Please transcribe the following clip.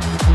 Bye.